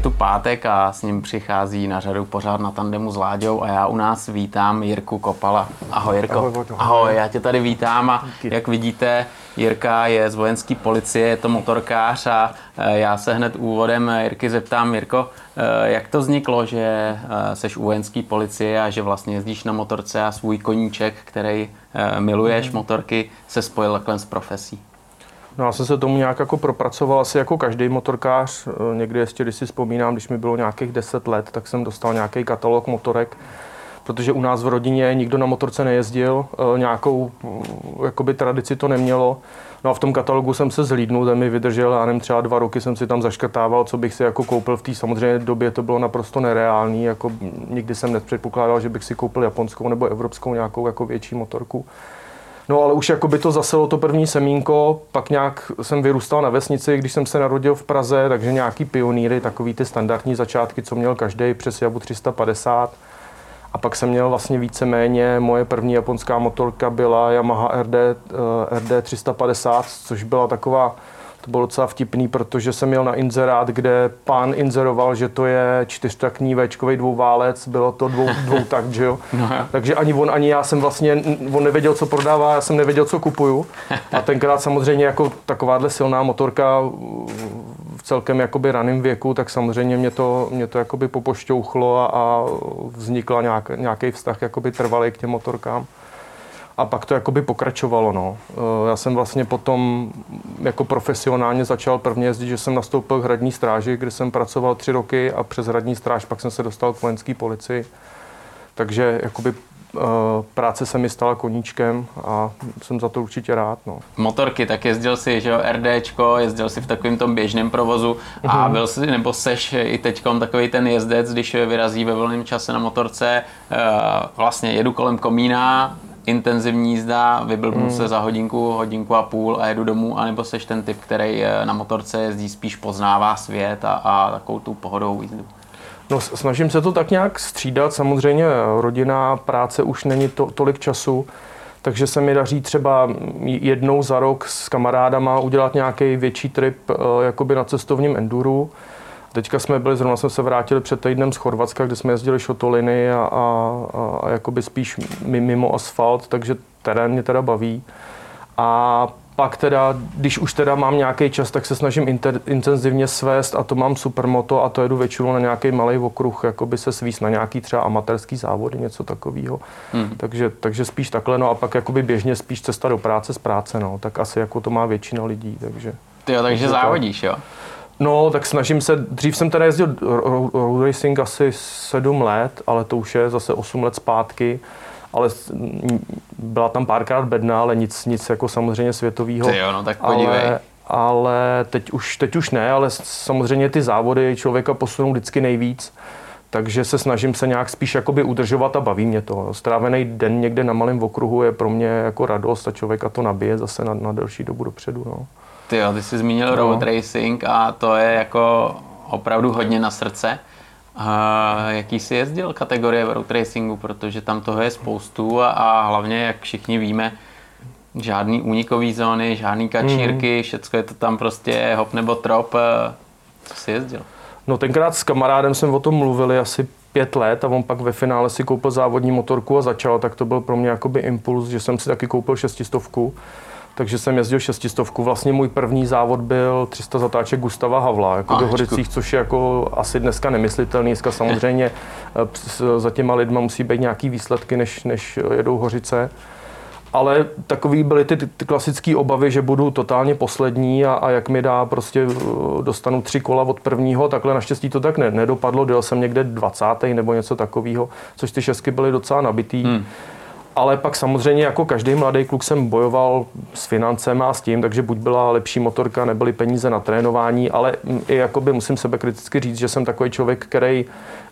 Je tu pátek a s ním přichází na řadu pořád na tandemu s Láďou a já u nás vítám Jirku Kopala. Ahoj Jirko. Ahoj, ahoj. ahoj já tě tady vítám a jak vidíte, Jirka je z vojenské policie, je to motorkář a e, já se hned úvodem Jirky zeptám, Jirko, e, jak to vzniklo, že e, seš u vojenské policie a že vlastně jezdíš na motorce a svůj koníček, který miluješ, mm. motorky, se spojil takhle s profesí? No já jsem se tomu nějak jako propracoval asi jako každý motorkář. Eh, někdy ještě, když si vzpomínám, když mi bylo nějakých 10 let, tak jsem dostal nějaký katalog motorek, protože u nás v rodině nikdo na motorce nejezdil, eh, nějakou mm, jakoby tradici to nemělo. No a v tom katalogu jsem se zhlídnul, ten mi vydržel, já nevím, třeba dva roky jsem si tam zaškrtával, co bych si jako koupil v té samozřejmě době, to bylo naprosto nereálný, jako nikdy jsem nepředpokládal, že bych si koupil japonskou nebo evropskou nějakou jako větší motorku. No ale už jako by to zaselo to první semínko, pak nějak jsem vyrůstal na vesnici, když jsem se narodil v Praze, takže nějaký pionýry, takový ty standardní začátky, co měl každý přes Jabu 350. A pak jsem měl vlastně víceméně, moje první japonská motorka byla Yamaha RD, RD 350, což byla taková to bylo docela vtipný, protože jsem měl na inzerát, kde pán inzeroval, že to je čtyřtakní Včkový dvouválec, bylo to dvou, dvou tak, že jo. No, Takže ani on, ani já jsem vlastně, on nevěděl, co prodává, já jsem nevěděl, co kupuju. A tenkrát samozřejmě jako takováhle silná motorka v celkem jakoby raném věku, tak samozřejmě mě to, mě to jakoby popošťouchlo a, a vznikla nějak, nějaký vztah jakoby trvalý k těm motorkám a pak to jakoby pokračovalo. No. Eh, já jsem vlastně potom jako profesionálně začal prvně jezdit, že jsem nastoupil k hradní stráži, kde jsem pracoval tři roky a přes hradní stráž pak jsem se dostal k vojenské policii. Takže jakoby eh, práce se mi stala koníčkem a jsem za to určitě rád. No. Motorky, tak jezdil si, že jo, RDčko, jezdil si v takovém tom běžném provozu a mm-hmm. byl si, nebo seš i teďkom takový ten jezdec, když vyrazí ve volném čase na motorce, eh, vlastně jedu kolem komína, intenzivní jízda, vyblbnu mm. se za hodinku, hodinku a půl a jedu domů, anebo seš ten typ, který eh, na motorce jezdí, spíš poznává svět a, a takovou tu pohodovou jízdu? No, snažím se to tak nějak střídat. Samozřejmě rodina, práce už není to, tolik času, takže se mi daří třeba jednou za rok s kamarádama udělat nějaký větší trip eh, jakoby na cestovním enduru. Teďka jsme byli, zrovna jsme se vrátili před týdnem z Chorvatska, kde jsme jezdili šotoliny a, a, a, jakoby spíš mimo asfalt, takže terén mě teda baví. A pak teda, když už teda mám nějaký čas, tak se snažím inter, intenzivně svést a to mám supermoto a to jedu většinou na nějaký malý okruh, jako by se svíst na nějaký třeba amatérský závody, něco takového. Hmm. Takže, takže spíš takhle, no a pak jakoby běžně spíš cesta do práce z práce, no, tak asi jako to má většina lidí, takže. Ty jo, takže závodíš, jo? No, tak snažím se, dřív jsem teda jezdil road racing asi 7 let, ale to už je zase 8 let zpátky, ale byla tam párkrát bedna, ale nic, nic jako samozřejmě světového. Ty jo, no tak podívej. Ale, ale teď už, teď už ne, ale samozřejmě ty závody člověka posunou vždycky nejvíc. Takže se snažím se nějak spíš jakoby udržovat a baví mě to. Strávený den někde na malém okruhu je pro mě jako radost a člověka to nabije zase na, na delší dobu dopředu. No. Ty jo, ty jsi zmínil no. road racing a to je jako opravdu hodně na srdce. A jaký jsi jezdil kategorie v road racingu, protože tam toho je spoustu a, a hlavně, jak všichni víme, žádný únikový zóny, žádný kačírky, mm. všecko je to tam prostě hop nebo trop. Co jsi jezdil? No tenkrát s kamarádem jsme o tom mluvili asi pět let a on pak ve finále si koupil závodní motorku a začal, tak to byl pro mě jakoby impuls, že jsem si taky koupil šestistovku takže jsem jezdil šestistovku. Vlastně můj první závod byl 300 zatáček Gustava Havla, jako do Hořicích, což je jako asi dneska nemyslitelný. Dneska samozřejmě eh, za těma lidma musí být nějaký výsledky, než, než jedou Hořice. Ale takový byly ty, ty klasické obavy, že budu totálně poslední a, a jak mi dá, prostě eh, dostanu tři kola od prvního, takhle naštěstí to tak ne, nedopadlo, dojel jsem někde 20. nebo něco takového, což ty šestky byly docela nabitý. Hmm ale pak samozřejmě jako každý mladý kluk jsem bojoval s financem a s tím, takže buď byla lepší motorka, nebyly peníze na trénování, ale i jakoby musím sebe kriticky říct, že jsem takový člověk, který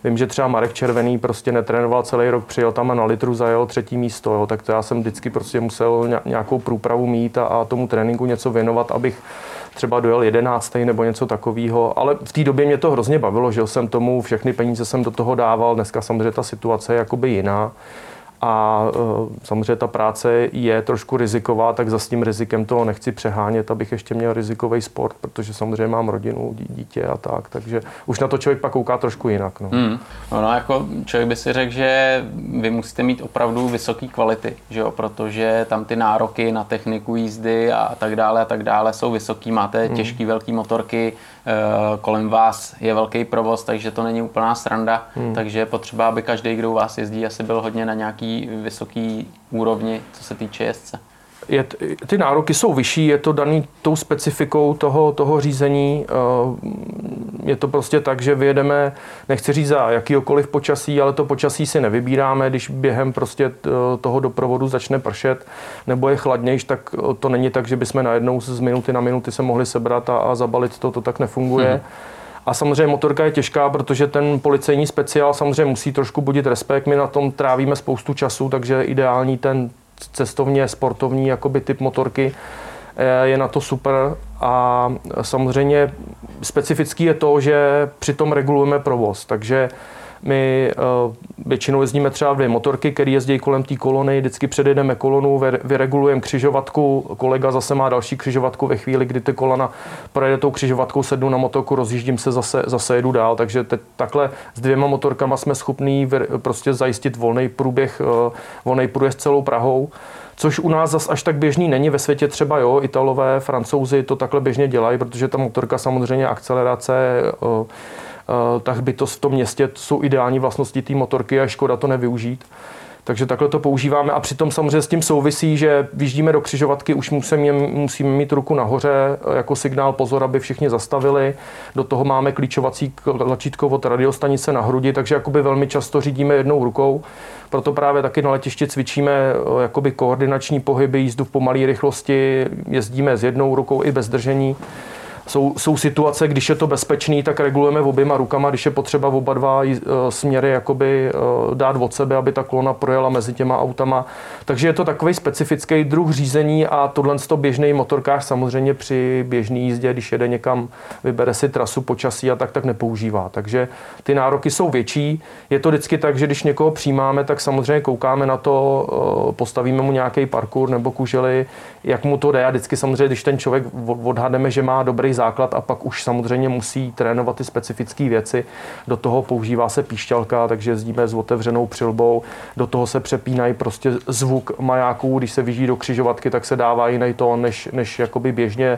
vím, že třeba Marek Červený prostě netrénoval celý rok, přijel tam a na litru zajel třetí místo, jo, tak to já jsem vždycky prostě musel nějakou průpravu mít a, a tomu tréninku něco věnovat, abych třeba dojel jedenáctý nebo něco takového, ale v té době mě to hrozně bavilo, že jsem tomu, všechny peníze jsem do toho dával, dneska samozřejmě ta situace je jakoby jiná a uh, samozřejmě ta práce je trošku riziková, tak za s tím rizikem toho nechci přehánět, abych ještě měl rizikový sport, protože samozřejmě mám rodinu, dítě a tak, takže už na to člověk pak kouká trošku jinak. No. Hmm. No, no, jako člověk by si řekl, že vy musíte mít opravdu vysoké kvality, že jo? protože tam ty nároky na techniku jízdy a tak dále a tak dále jsou vysoký, máte hmm. těžký velký motorky, eh, kolem vás je velký provoz, takže to není úplná sranda, hmm. takže je potřeba, aby každý, kdo u vás jezdí, asi byl hodně na nějaký vysoký úrovni, co se týče jezdce je, ty nároky jsou vyšší, je to daný tou specifikou toho, toho řízení. Eh, je to prostě tak, že vyjedeme, nechci říct za jakýkoliv počasí, ale to počasí si nevybíráme, když během prostě eh, toho doprovodu začne pršet nebo je chladnější, tak to není tak, že bychom najednou z minuty na minuty se mohli sebrat a, a zabalit to, to tak nefunguje. Hmm. A samozřejmě motorka je těžká, protože ten policejní speciál samozřejmě musí trošku budit respekt. My na tom trávíme spoustu času, takže ideální ten cestovně sportovní jakoby typ motorky eh, je na to super a samozřejmě specifický je to, že přitom regulujeme provoz, takže my uh, většinou jezdíme třeba dvě motorky, které jezdí kolem té kolony, vždycky předjedeme kolonu, vyregulujeme křižovatku, kolega zase má další křižovatku ve chvíli, kdy ty kolona projede tou křižovatkou, sednu na motorku, rozjíždím se, zase, zase jedu dál, takže teď takhle s dvěma motorkama jsme schopní prostě zajistit volný průběh, uh, volný průběh celou Prahou což u nás zas až tak běžný není. Ve světě třeba, jo, Italové, Francouzi to takhle běžně dělají, protože ta motorka samozřejmě akcelerace, Eh, tak by to v tom městě jsou ideální vlastnosti té motorky a škoda to nevyužít. Takže takhle to používáme a přitom samozřejmě s tím souvisí, že vyjíždíme do křižovatky, už musíme, musíme mít ruku nahoře eh, jako signál pozor, aby všichni zastavili. Do toho máme klíčovací tlačítko od radiostanice na hrudi, takže jakoby velmi často řídíme jednou rukou. Proto právě taky na letišti cvičíme eh, jakoby koordinační pohyby, jízdu v pomalé rychlosti, jezdíme s jednou rukou i bez držení jsou, jsou situace, když je to bezpečný, tak regulujeme oběma rukama, když je potřeba oba dva eh, směry jakoby eh, dát od sebe, aby ta kolona projela mezi těma autama. Takže je to takový specifický druh řízení a tohle to běžný motorkář samozřejmě při běžné jízdě, když jede někam, vybere si trasu počasí a tak, tak nepoužívá. Takže ty nároky jsou větší. Je to vždycky tak, že když někoho přijímáme, tak samozřejmě koukáme na to, eh, postavíme mu nějaký parkour nebo kužely, jak mu to jde. A vždycky samozřejmě, když ten člověk odhadneme, že má dobrý základ a pak už samozřejmě musí trénovat ty specifické věci. Do toho používá se píšťalka, takže jezdíme s otevřenou přilbou. Do toho se přepínají prostě zvuk majáků, když se vyží do křižovatky, tak se dává jiný tón, než, než jakoby běžně.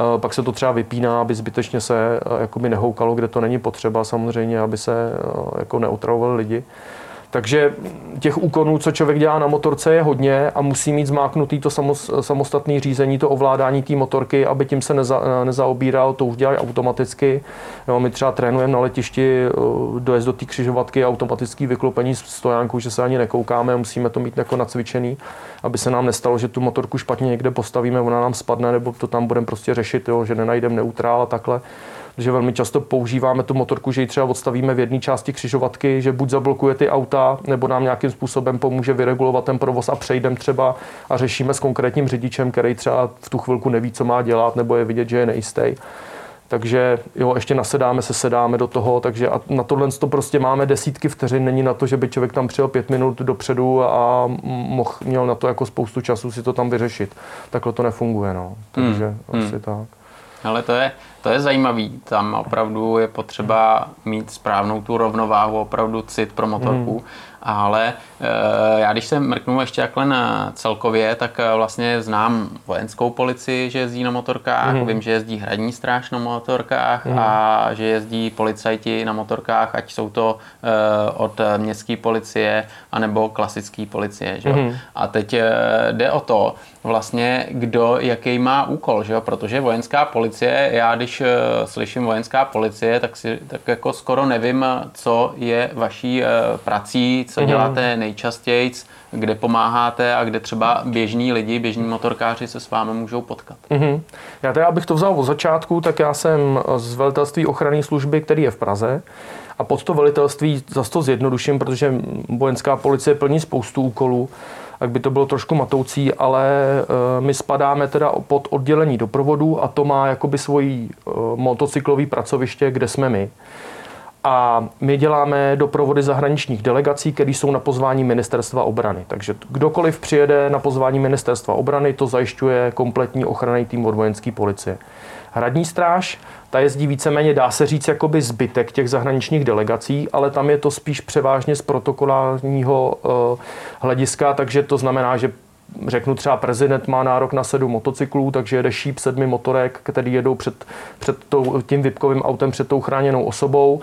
Eh, pak se to třeba vypíná, aby zbytečně se eh, jakoby nehoukalo, kde to není potřeba samozřejmě, aby se eh, jako neotravovali lidi. Takže těch úkonů, co člověk dělá na motorce, je hodně a musí mít zmáknutý to samostatné řízení, to ovládání té motorky, aby tím se neza, nezaobíral, to už dělají automaticky. Jo, my třeba trénujeme na letišti eh, dojezd do té křižovatky, automatický vyklopení stojánku, že se ani nekoukáme, musíme to mít jako nacvičený, aby se nám nestalo, že tu motorku špatně někde postavíme, ona nám spadne, nebo to tam budeme prostě řešit, jo, že nenajdeme neutrál a takhle že velmi často používáme tu motorku, že ji třeba odstavíme v jedné části křižovatky, že buď zablokuje ty auta, nebo nám nějakým způsobem pomůže vyregulovat ten provoz a přejdeme třeba a řešíme s konkrétním řidičem, který třeba v tu chvilku neví, co má dělat, nebo je vidět, že je nejistý. Takže jo, ještě nasedáme se, sedáme do toho, takže a na tohle to prostě máme desítky vteřin, není na to, že by člověk tam přijel pět minut dopředu a mohl, měl na to jako spoustu času si to tam vyřešit. Takhle to nefunguje, no. Takže hmm. asi hmm. tak. Ale to je, to je zajímavý. Tam opravdu je potřeba mít správnou tu rovnováhu, opravdu cit pro motorku. Hmm ale eh, já když se mrknu ještě takhle na celkově, tak eh, vlastně znám vojenskou policii, že jezdí na motorkách, mm. vím, že jezdí hradní stráž na motorkách mm. a že jezdí policajti na motorkách, ať jsou to eh, od městské policie anebo klasické policie. Že? Mm. A teď jde o to, vlastně kdo jaký má úkol, že jo? protože vojenská policie, já když slyším vojenská policie, tak, si, tak jako skoro nevím, co je vaší prací, co mm-hmm. děláte nejčastěji, kde pomáháte a kde třeba běžní lidi, běžní motorkáři se s vámi můžou potkat. Mm-hmm. Já teda, abych to vzal od začátku, tak já jsem z velitelství ochranné služby, který je v Praze. A pod to velitelství zase to zjednoduším, protože vojenská policie plní spoustu úkolů, tak by to bylo trošku matoucí, ale e, my spadáme teda pod oddělení doprovodu a to má jakoby svojí e, motocyklový pracoviště, kde jsme my. A my děláme doprovody zahraničních delegací, které jsou na pozvání ministerstva obrany. Takže kdokoliv přijede na pozvání ministerstva obrany, to zajišťuje kompletní ochranný tým od vojenské policie. Hradní stráž, ta jezdí víceméně, dá se říct, jakoby zbytek těch zahraničních delegací, ale tam je to spíš převážně z protokolárního uh, hlediska, takže to znamená, že řeknu třeba prezident má nárok na sedm motocyklů, takže jede šíp sedmi motorek, který jedou před, před tím vypkovým autem před tou chráněnou osobou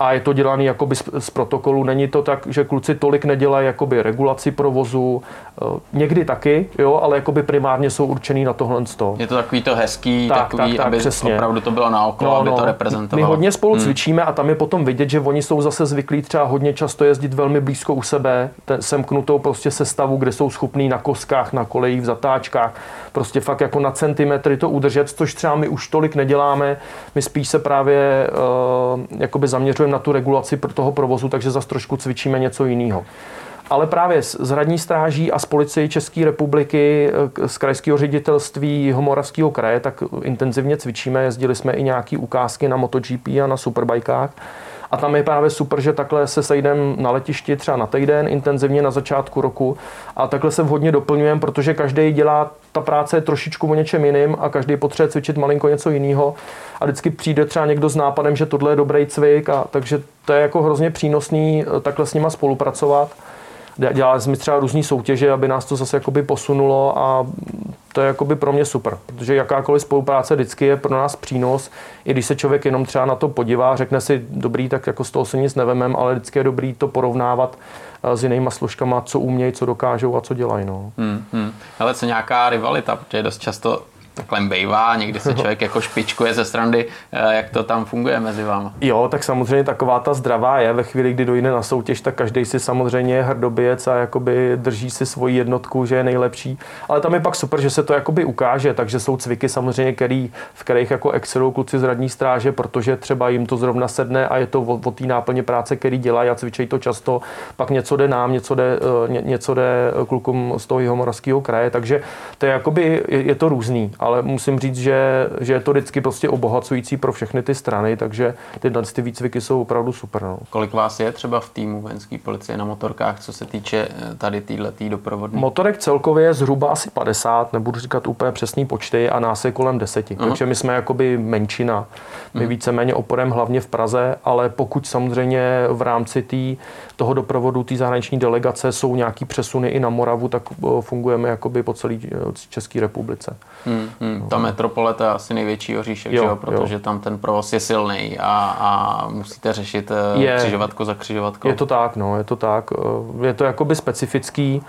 a je to dělané jakoby z, z protokolu. Není to tak, že kluci tolik nedělají jakoby regulaci provozu, eh, někdy taky, jo, ale jakoby primárně jsou určený na tohle. Je to takový to hezký, tak, takový, tak, tak, aby přesně. opravdu to bylo naokolo, no, aby no. to reprezentovalo. My hodně spolu hmm. cvičíme a tam je potom vidět, že oni jsou zase zvyklí třeba hodně často jezdit velmi blízko u sebe, ten, semknutou prostě sestavu, kde jsou schopní na koskách, na kolejích, v zatáčkách, prostě fakt jako na centimetry to udržet, což třeba my už tolik neděláme. My spíš se právě uh, jakoby zaměřujeme na tu regulaci toho provozu, takže zase trošku cvičíme něco jiného. Ale právě z hradní stráží a z policie České republiky, eh, z krajského ředitelství Homoravského kraje, tak intenzivně cvičíme. Jezdili jsme i nějaké ukázky na MotoGP a na superbajkách. A tam je právě super, že takhle se sejdeme na letišti třeba na týden intenzivně na začátku roku a takhle se vhodně doplňujeme, protože každý dělá ta práce je trošičku o něčem jiným a každý potřebuje cvičit malinko něco jiného a vždycky přijde třeba někdo s nápadem, že tohle je dobrý cvik a takže to je jako hrozně přínosný eh, takhle s nima spolupracovat. Dělali jsme třeba různé soutěže, aby nás to zase jakoby posunulo a to je jakoby pro mě super, protože jakákoliv spolupráce vždycky je pro nás přínos, i když se člověk jenom třeba na to podívá, řekne si dobrý, tak jako z toho se nic nevemem, ale vždycky je dobrý to porovnávat eh, s jinýma složkama, co umějí, co dokážou a co dělají. No. Hmm, hmm. Ale co nějaká rivalita, protože dost často takhle bývá, někdy se člověk jako špičkuje ze strany, eh, jak to tam funguje mezi vámi. Jo, tak samozřejmě taková ta zdravá je. Ve chvíli, kdy dojde na soutěž, tak každý si samozřejmě je hrdoběc a jakoby drží si svoji jednotku, že je nejlepší. Ale tam je pak super, že se to jakoby ukáže, takže jsou cviky samozřejmě, který, v kterých jako excelují kluci z radní stráže, protože třeba jim to zrovna sedne a je to o, o té náplně práce, který dělají a cvičejí to často. Pak něco jde nám, něco jde, eh, ně, něco jde klukům z toho Jihomoravského kraje, takže to je jakoby, je, je to různý. Ale ale musím říct, že, že je to vždycky prostě obohacující pro všechny ty strany, takže ty, ty výcviky jsou opravdu super. No. Kolik vás je třeba v týmu vojenské policie na motorkách, co se týče eh, tady téhle tý doprovodní? Motorek celkově je zhruba asi 50, nebudu říkat úplně přesný počty, a nás je kolem 10. Uh-huh. Takže my jsme jakoby menšina. My uh-huh. víceméně oporem hlavně v Praze, ale pokud samozřejmě v rámci tý, toho doprovodu té zahraniční delegace jsou nějaký přesuny i na Moravu, tak eh, fungujeme jakoby po celé eh, České republice. Hmm, hmm. Ta metropole to je asi největší oříšek, jo, jo, protože jo. tam ten provoz je silný a, a musíte řešit eh, je, křižovatku za křižovatkou. Je to tak, no, je to tak. Je to jakoby specifický.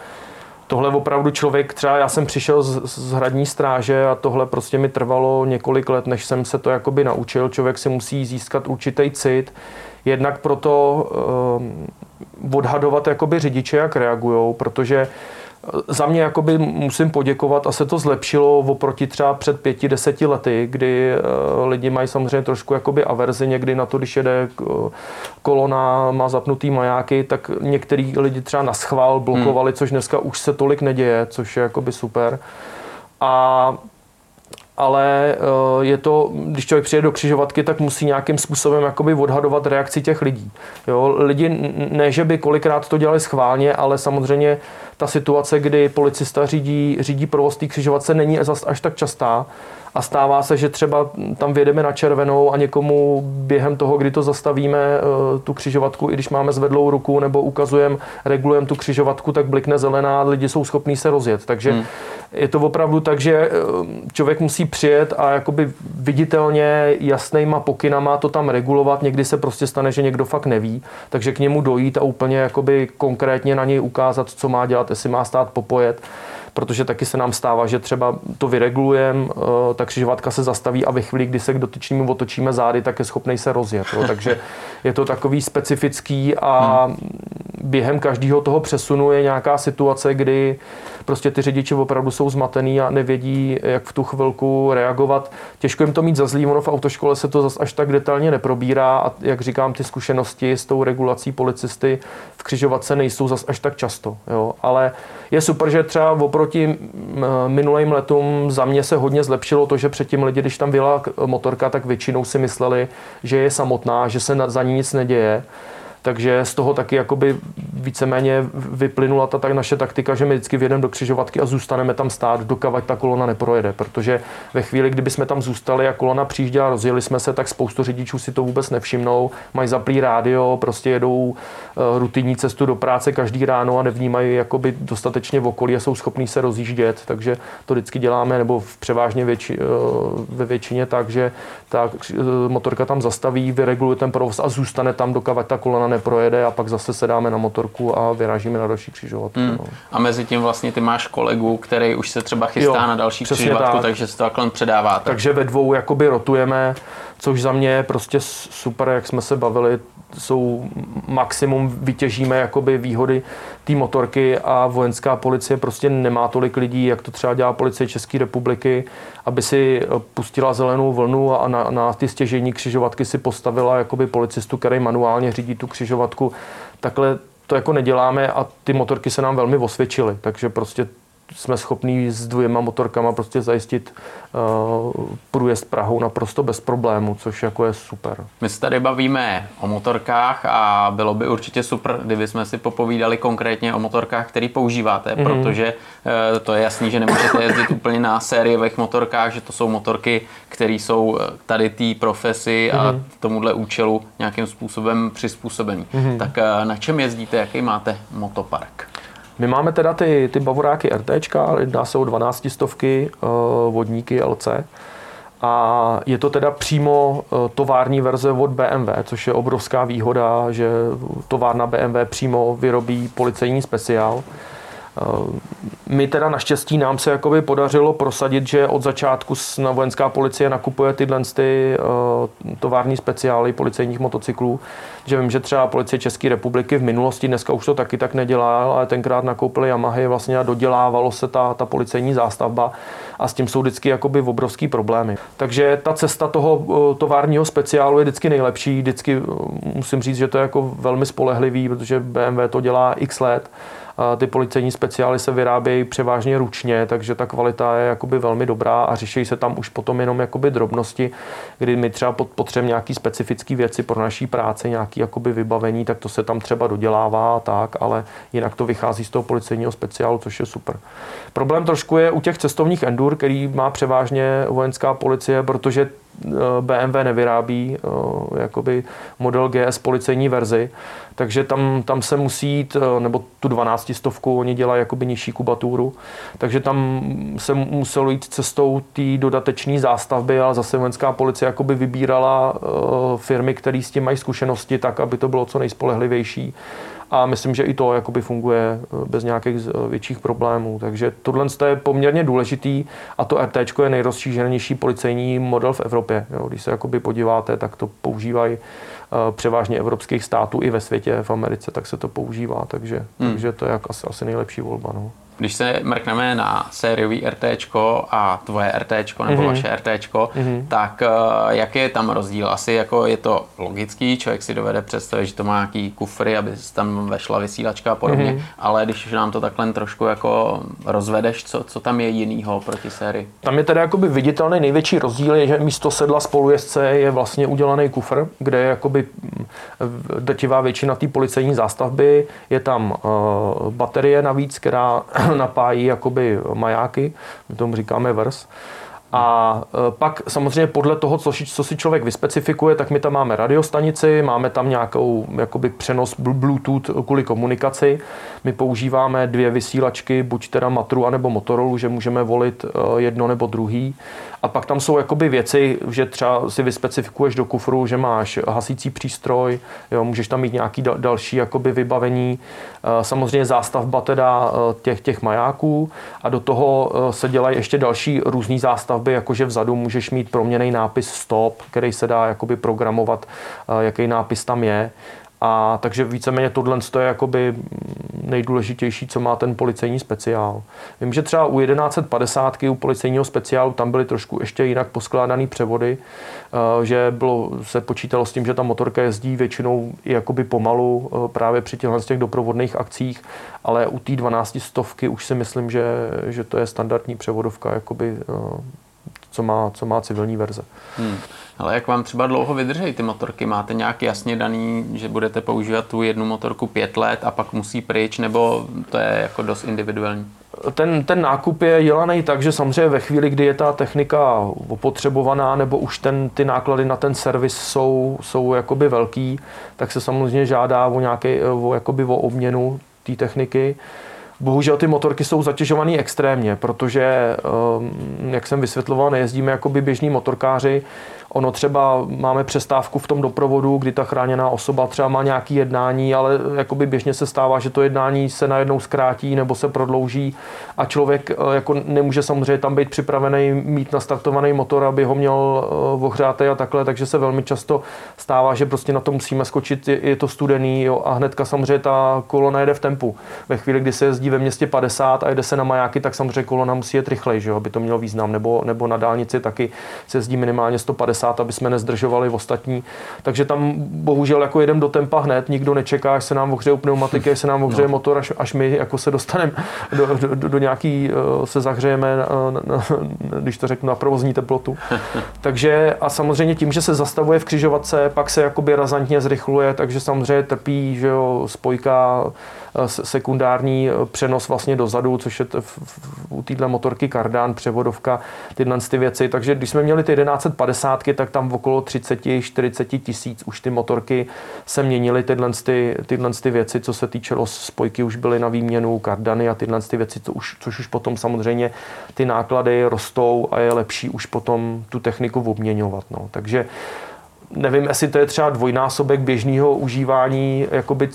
Tohle opravdu člověk, třeba já jsem přišel z, z hradní stráže a tohle prostě mi trvalo několik let, než jsem se to jakoby naučil. Člověk si musí získat určitý cit, jednak proto uh, odhadovat jakoby řidiče, jak reagují, protože za mě jakoby musím poděkovat a se to zlepšilo oproti třeba před pěti, deseti lety, kdy eh, lidi mají samozřejmě trošku jakoby averzi někdy na to, když jede eh, kolona, má zapnutý majáky, tak některý lidi třeba na schvál blokovali, hmm. což dneska už se tolik neděje, což je jakoby super. A ale eh, je to, když člověk přijde do křižovatky, tak musí nějakým způsobem jakoby odhadovat reakci těch lidí. Jo, lidi ne, že by kolikrát to dělali schválně, ale samozřejmě ta situace, kdy policista řídí, řídí provoz té křižovatce, není až tak častá a stává se, že třeba tam vědeme na červenou a někomu během toho, kdy to zastavíme, eh, tu křižovatku, i když máme zvedlou ruku nebo ukazujeme, regulujeme tu křižovatku, tak blikne zelená, lidi jsou schopní se rozjet. Takže hmm. je to opravdu tak, že eh, člověk musí přijet a jakoby viditelně jasnýma pokynama to tam regulovat. Někdy se prostě stane, že někdo fakt neví, takže k němu dojít a úplně jakoby konkrétně na něj ukázat, co má dělat, jestli má stát popojet protože taky se nám stává, že třeba to vyregulujeme, eh, ta křižovatka se zastaví a ve chvíli, kdy se k dotyčnému otočíme zády, tak je schopný se rozjet. Jo. Takže je to takový specifický a hmm. během každého toho přesunu je nějaká situace, kdy prostě ty řidiči opravdu jsou zmatený a nevědí, jak v tu chvilku reagovat. Těžko jim to mít za zlý, ono v autoškole se to zase až tak detailně neprobírá a jak říkám, ty zkušenosti s tou regulací policisty v křižovatce nejsou zase až tak často. Jo. Ale je super, že třeba oproti minulým letům za mě se hodně zlepšilo to, že předtím lidi, když tam byla motorka, tak většinou si mysleli, že je samotná, že se za ní nic neděje. Takže z toho taky jakoby víceméně vyplynula ta tak naše taktika, že my vždycky vjedeme do křižovatky a zůstaneme tam stát, dokavať ta kolona neprojede. Protože ve chvíli, kdyby jsme tam zůstali a kolona přijížděla, rozjeli jsme se, tak spoustu řidičů si to vůbec nevšimnou, mají zaplý rádio, prostě jedou eh, rutinní cestu do práce každý ráno a nevnímají jakoby dostatečně v okolí a jsou schopní se rozjíždět. Takže to vždycky děláme, nebo v převážně větši, eh, ve většině tak, že ta eh, motorka tam zastaví, vyreguluje ten provoz a zůstane tam, dokavať ta kolona neprojede a pak zase sedáme na motorku a vyrážíme na další křižovatku. Hmm. No. A mezi tím vlastně ty máš kolegu, který už se třeba chystá jo, na další křižovatku, tak. takže si to takhle předáváte. Takže ve dvou jakoby rotujeme, což za mě je prostě super, jak jsme se bavili, jsou maximum vytěžíme jakoby výhody té motorky a vojenská policie prostě nemá tolik lidí, jak to třeba dělá policie České republiky, aby si pustila zelenou vlnu a na, na ty stěžení křižovatky si postavila jakoby policistu, který manuálně řídí tu křižovatku. Takhle to jako neděláme a ty motorky se nám velmi osvědčily, takže prostě jsme schopní s dvěma motorkama prostě zajistit uh, průjezd Prahou naprosto bez problému, což jako je super. My se tady bavíme o motorkách a bylo by určitě super, kdyby jsme si popovídali konkrétně o motorkách, který používáte, mm-hmm. protože uh, to je jasný, že nemůžete jezdit úplně na sériových motorkách, že to jsou motorky, které jsou eh, tady té profesi a mm-hmm. tomuhle účelu nějakým způsobem přizpůsobený. Mm-hmm. Tak uh, na čem jezdíte, jaký máte motopark? My máme teda ty, ty bavoráky RT, jedná se o 12 stovky uh, vodníky LC. A je to teda přímo uh, tovární verze od BMW, což je obrovská výhoda, že továrna BMW přímo vyrobí policejní speciál. Uh, my teda naštěstí nám se jakoby podařilo prosadit, že od začátku na vojenská policie nakupuje tyhle ty, uh, tovární speciály policejních motocyklů. Že vím, že třeba policie České republiky v minulosti, dneska už to taky tak nedělá, ale tenkrát nakoupili Yamahy vlastně a dodělávalo se ta, ta policejní zástavba a s tím jsou vždycky jakoby obrovský problémy. Takže ta cesta toho uh, továrního speciálu je vždycky nejlepší. Vždycky musím říct, že to je jako velmi spolehlivý, protože BMW to dělá x let ty policejní speciály se vyrábějí převážně ručně, takže ta kvalita je jakoby velmi dobrá a řeší se tam už potom jenom jakoby drobnosti, kdy my třeba potřebujeme nějaký specifické věci pro naší práci, nějaký jakoby vybavení, tak to se tam třeba dodělává a tak, ale jinak to vychází z toho policejního speciálu, což je super. Problém trošku je u těch cestovních endur, který má převážně vojenská policie, protože BMW nevyrábí eh, jakoby model GS policejní verzi, takže tam, tam se musí jít, eh, nebo tu 12 stovku oni dělají jakoby nižší kubaturu, takže tam se muselo jít cestou té dodateční zástavby, ale zase vojenská policie jakoby vybírala firmy, které s tím mají zkušenosti, tak, aby to bylo co nejspolehlivější a myslím, že i to jakoby funguje eh, bez nějakých eh, větších problémů. Takže tohle je poměrně důležitý a to RT je nejrozšířenější policejní model v Evropě. Jo, když se jakoby podíváte, tak to používají eh, převážně evropských států i ve světě, v Americe, tak se to používá, takže, hmm. takže to je jak asi, asi nejlepší volba. No. Když se mrkneme na sériový RT a tvoje RT nebo mm-hmm. vaše RT, mm-hmm. tak uh, jaký je tam rozdíl? Asi jako je to logický, člověk si dovede představit, že to má nějaký kufry, aby tam vešla vysílačka a podobně, mm-hmm. ale když nám to takhle trošku jako rozvedeš, co, co tam je jinýho proti sérii? Tam je teda jakoby viditelný největší rozdíl, je, že místo sedla spolujezdce je vlastně udělaný kufr, kde je jakoby mm, drtivá většina té policejní zástavby, je tam uh, baterie navíc, která napájí jakoby majáky, my tomu říkáme vers. A e, pak samozřejmě podle toho, co, co si člověk vyspecifikuje, tak my tam máme radiostanici, máme tam nějakou jakoby přenos Bluetooth kvůli komunikaci. My používáme dvě vysílačky, buď teda Matru anebo Motorola, že můžeme volit e, jedno nebo druhý. A pak tam jsou jakoby věci, že třeba si vyspecifikuješ do kufru, že máš hasící přístroj, jo, můžeš tam mít nějaký další jakoby vybavení. E, samozřejmě zástavba teda těch, těch majáků a do toho se dělají ještě další různý zástavby stavby, jakože vzadu můžeš mít proměný nápis stop, který se dá jakoby programovat, eh, jaký nápis tam je. A takže víceméně tohle je jakoby nejdůležitější, co má ten policejní speciál. Vím, že třeba u 1150 u policejního speciálu tam byly trošku ještě jinak poskládané převody, eh, že bylo, se počítalo s tím, že ta motorka jezdí většinou jakoby pomalu eh, právě při těchto těch doprovodných akcích, ale u té 12 stovky už si myslím, že, že to je standardní převodovka, jakoby, co, má, co má civilní verze. Hmm. Ale jak vám třeba dlouho vydrží ty motorky? Máte nějak jasně daný, že budete používat tu jednu motorku pět let a pak musí pryč, nebo to je jako dost individuální? Ten, ten nákup je dělaný tak, že samozřejmě ve chvíli, kdy je ta technika opotřebovaná, nebo už ten, ty náklady na ten servis jsou, jsou jakoby velký, tak se samozřejmě žádá o, nějaký, o, jakoby o obměnu té techniky. Bohužel ty motorky jsou zatěžované extrémně, protože, ehm, jak jsem vysvětloval, nejezdíme jako by běžní motorkáři, Ono třeba máme přestávku v tom doprovodu, kdy ta chráněná osoba třeba má nějaký jednání, ale jakoby běžně se stává, že to jednání se najednou zkrátí nebo se prodlouží a člověk eh, jako nemůže samozřejmě tam být připravený mít nastartovaný motor, aby ho měl eh, ohřátý a takhle, takže se velmi často stává, že prostě na to musíme skočit, je to studený jo, a hnedka samozřejmě ta kolona jede v tempu. Ve chvíli, kdy se jezdí ve městě 50 a jede se na majáky, tak samozřejmě kolona musí jet rychleji, že jo, aby to mělo význam, nebo, nebo na dálnici taky se jezdí minimálně 150 50, aby jsme nezdržovali v ostatní. Takže tam bohužel jako jedem do tempa hned, nikdo nečeká, až se nám ohřeje pneumatiky, až se nám ohřeje no. motor, až, až my jako se dostaneme do, do, do, do nějaký, eh, se zahřejeme, když to řeknu, na provozní teplotu. takže a samozřejmě tím, že se zastavuje v křižovatce, pak se jakoby razantně zrychluje, takže samozřejmě trpí, že jo, spojka Eh, sekundární eh, přenos vlastně dozadu, což je u téhle motorky kardán, převodovka, tyhle ty věci. Takže když jsme měli ty 1150, tak tam okolo 30-40 tisíc už ty motorky se měnily tyhle, ty, tyhle ty věci, co se týčilo spojky, už byly na výměnu, kardany a tyhle ty věci, co už, což už potom samozřejmě ty náklady rostou a je lepší už potom tu techniku obměňovat. No. Takže nevím, jestli to je třeba dvojnásobek běžného užívání jakoby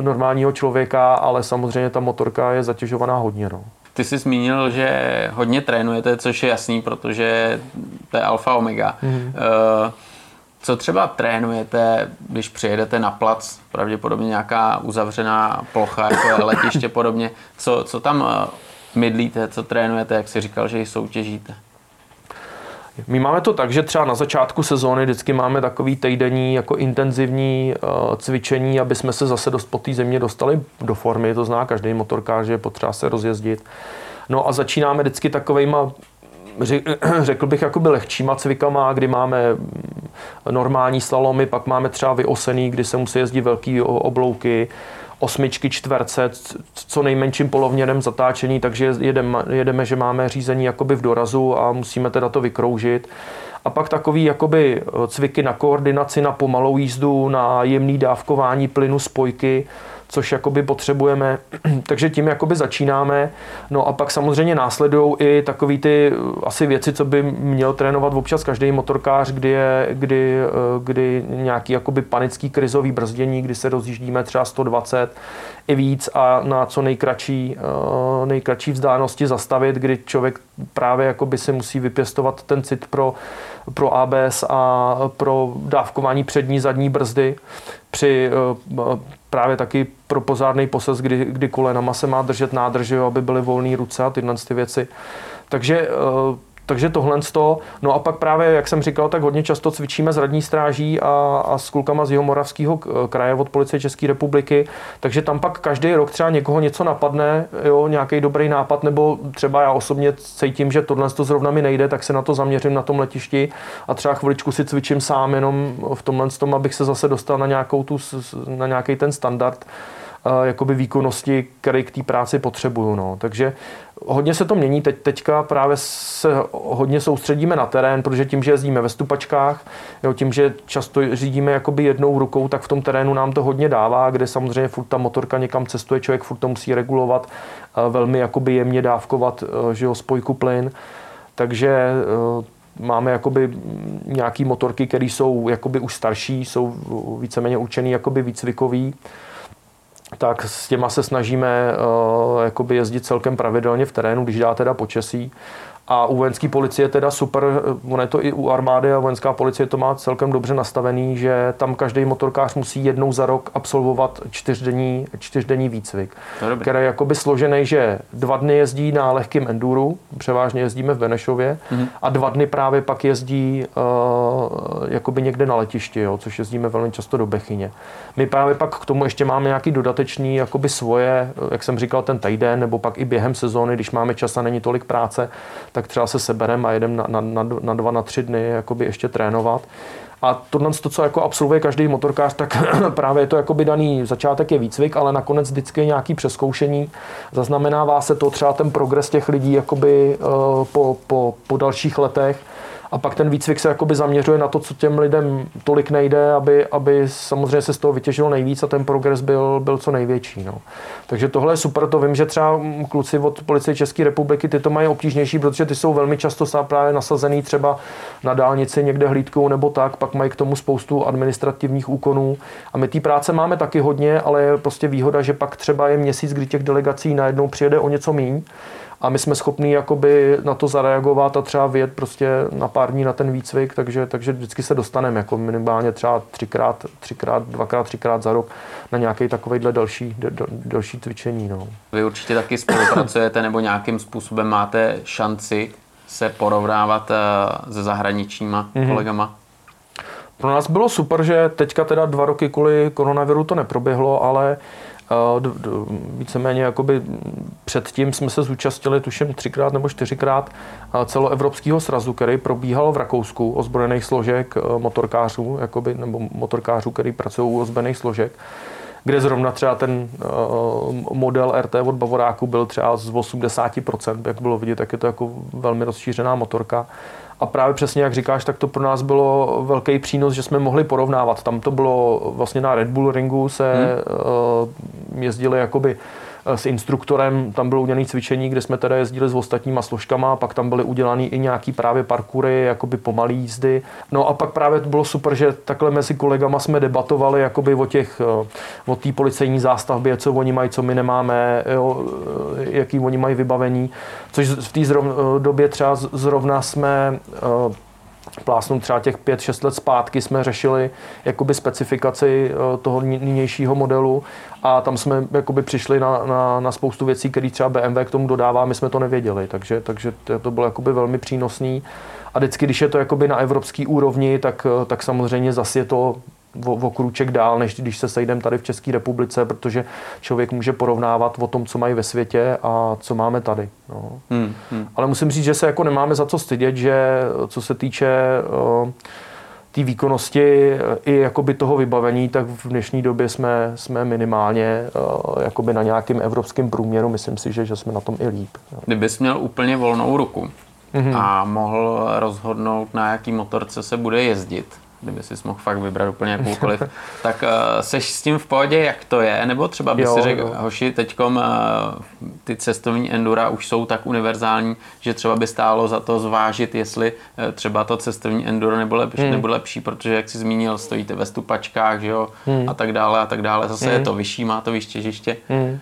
normálního člověka, ale samozřejmě ta motorka je zatěžovaná hodně. No. Ty jsi zmínil, že hodně trénujete, což je jasný, protože to je alfa omega. Mm-hmm. Co třeba trénujete, když přijedete na plac, pravděpodobně nějaká uzavřená plocha, jako je letiště podobně. Co, co tam eh, mydlíte, co trénujete, jak jsi říkal, že ji soutěžíte? My máme to tak, že třeba na začátku sezóny vždycky máme takový týdenní jako intenzivní uh, cvičení, aby jsme se zase dost po té země dostali do formy, to zná každý motorkář, že je potřeba se rozjezdit. No a začínáme vždycky takovejma řekl bych, jakoby lehčíma cvikama, kdy máme normální slalomy, pak máme třeba vyosený, kdy se musí jezdit velký oblouky, osmičky, čtverce, co nejmenším polovněrem zatáčení, takže jedeme, jedeme, že máme řízení jakoby v dorazu a musíme teda to vykroužit. A pak takový jakoby cviky na koordinaci, na pomalou jízdu, na jemný dávkování plynu spojky, což jakoby potřebujeme. Takže tím jakoby začínáme. No a pak samozřejmě následují i takové ty asi věci, co by měl trénovat občas každý motorkář, kdy je kdy, eh, kdy nějaký jakoby panický krizový brzdění, kdy se rozjíždíme třeba 120 i víc a na co nejkratší, eh, nejkratší vzdálenosti zastavit, kdy člověk právě jakoby si musí vypěstovat ten cit pro, pro ABS a pro dávkování přední, zadní brzdy při eh, právě taky pro pozárný posaz, kdy, kdy kolenama se má držet nádrž, aby byly volné ruce a tyhle ty věci. Takže eh, takže tohle to. No a pak právě, jak jsem říkal, tak hodně často cvičíme s radní stráží a, a s klukama z Jihomoravského kraje od policie České republiky. Takže tam pak každý rok třeba někoho něco napadne, jo, nějaký dobrý nápad, nebo třeba já osobně cítím, že tohle to zrovna mi nejde, tak se na to zaměřím na tom letišti a třeba chviličku si cvičím sám jenom v tomhle tom, abych se zase dostal na, nějakou tu, na nějaký ten standard jakoby výkonnosti, který k té práci potřebuju. No. Takže hodně se to mění. Teď, teďka právě se hodně soustředíme na terén, protože tím, že jezdíme ve stupačkách, jo, tím, že často řídíme jakoby jednou rukou, tak v tom terénu nám to hodně dává, kde samozřejmě furt ta motorka někam cestuje, člověk furt to musí regulovat, velmi jakoby jemně dávkovat že jo, spojku plyn. Takže e, máme jakoby nějaký motorky, které jsou jakoby už starší, jsou víceméně určený jakoby výcvikový tak s těma se snažíme uh, jakoby jezdit celkem pravidelně v terénu, když dá teda počasí. A u vojenské policie teda super, ono je to i u armády a vojenská policie to má celkem dobře nastavený, že tam každý motorkář musí jednou za rok absolvovat čtyřdenní, čtyřdenní výcvik, který je jakoby složený, že dva dny jezdí na lehkém enduru, převážně jezdíme v Benešově, mm-hmm. a dva dny právě pak jezdí uh, jakoby někde na letišti, jo, což jezdíme velmi často do Bechyně. My právě pak k tomu ještě máme nějaký dodatečný jakoby svoje, jak jsem říkal, ten týden, nebo pak i během sezóny, když máme čas a není tolik práce, tak třeba se sebereme a jedeme na, na, na, na dva, na tři dny jakoby ještě trénovat. A tohle, to, co jako absolvuje každý motorkář, tak právě je to jakoby daný, začátek je výcvik, ale nakonec vždycky je nějaký přeskoušení. Zaznamenává se to třeba ten progres těch lidí jakoby, uh, po, po, po dalších letech a pak ten výcvik se jakoby zaměřuje na to, co těm lidem tolik nejde, aby, aby samozřejmě se z toho vytěžilo nejvíc a ten progres byl, byl co největší. No. Takže tohle je super, to vím, že třeba kluci od policie České republiky ty to mají obtížnější, protože ty jsou velmi často právě nasazený třeba na dálnici někde hlídkou nebo tak, pak mají k tomu spoustu administrativních úkonů. A my té práce máme taky hodně, ale je prostě výhoda, že pak třeba je měsíc, kdy těch delegací najednou přijede o něco míň a my jsme schopni jakoby na to zareagovat a třeba vyjet prostě na pár dní na ten výcvik, takže, takže vždycky se dostaneme jako minimálně třeba třikrát, třikrát, dvakrát, třikrát za rok na nějaký takovýhle další, další cvičení. No. Vy určitě taky spolupracujete nebo nějakým způsobem máte šanci se porovnávat eh, se zahraničníma mm-hmm. kolegama? Pro nás bylo super, že teďka teda dva roky kvůli koronaviru to neproběhlo, ale víceméně jakoby předtím jsme se zúčastnili, tuším, třikrát nebo čtyřikrát celoevropského srazu, který probíhal v Rakousku ozbrojených složek e, motorkářů, jakoby, nebo motorkářů, který pracují u ozbrojených složek kde zrovna třeba ten uh, model RT od Bavoráku byl třeba z 80%, jak bylo vidět, tak je to jako velmi rozšířená motorka. A právě přesně jak říkáš, tak to pro nás bylo velký přínos, že jsme mohli porovnávat. Tam to bylo vlastně na Red Bull ringu se hmm. jezdili jakoby s instruktorem, tam bylo udělané cvičení, kde jsme teda jezdili s ostatníma složkama, pak tam byly udělané i nějaký právě parkury, jakoby pomalý jízdy. No a pak právě to bylo super, že takhle mezi kolegama jsme debatovali jakoby o těch, eh, o té policejní zástavbě, co oni mají, co my nemáme, jo, eh, jaký oni mají vybavení, což v té eh, době třeba zrovna jsme plásnu třeba těch 5-6 let zpátky jsme řešili jakoby specifikaci toho nynějšího modelu a tam jsme jakoby přišli na, na, na spoustu věcí, které třeba BMW k tomu dodává, my jsme to nevěděli, takže, takže to bylo jakoby velmi přínosný. A vždycky, když je to jakoby na evropské úrovni, tak, tak samozřejmě zase je to o, o krůček dál, než když se sejdeme tady v České republice, protože člověk může porovnávat o tom, co mají ve světě a co máme tady. No. Hmm, hmm. Ale musím říct, že se jako nemáme za co stydět, že co se týče uh, té výkonnosti i jakoby toho vybavení, tak v dnešní době jsme, jsme minimálně uh, jakoby na nějakém evropském průměru. Myslím si, že, že jsme na tom i líp. Kdybys měl úplně volnou ruku mm-hmm. a mohl rozhodnout, na jaký motorce se bude jezdit, kdyby si mohl fakt vybrat úplně jakoukoliv, tak uh, seš s tím v pohodě, jak to je? Nebo třeba by jo, si řekl, jo. hoši, teďkom uh, ty cestovní endura už jsou tak univerzální, že třeba by stálo za to zvážit, jestli uh, třeba to cestovní enduro nebo lepší, hmm. nebo lepší, protože jak jsi zmínil, stojíte ve stupačkách, že jo, hmm. a tak dále a tak dále. Zase hmm. je to vyšší, má to vyšší těžiště. Hmm.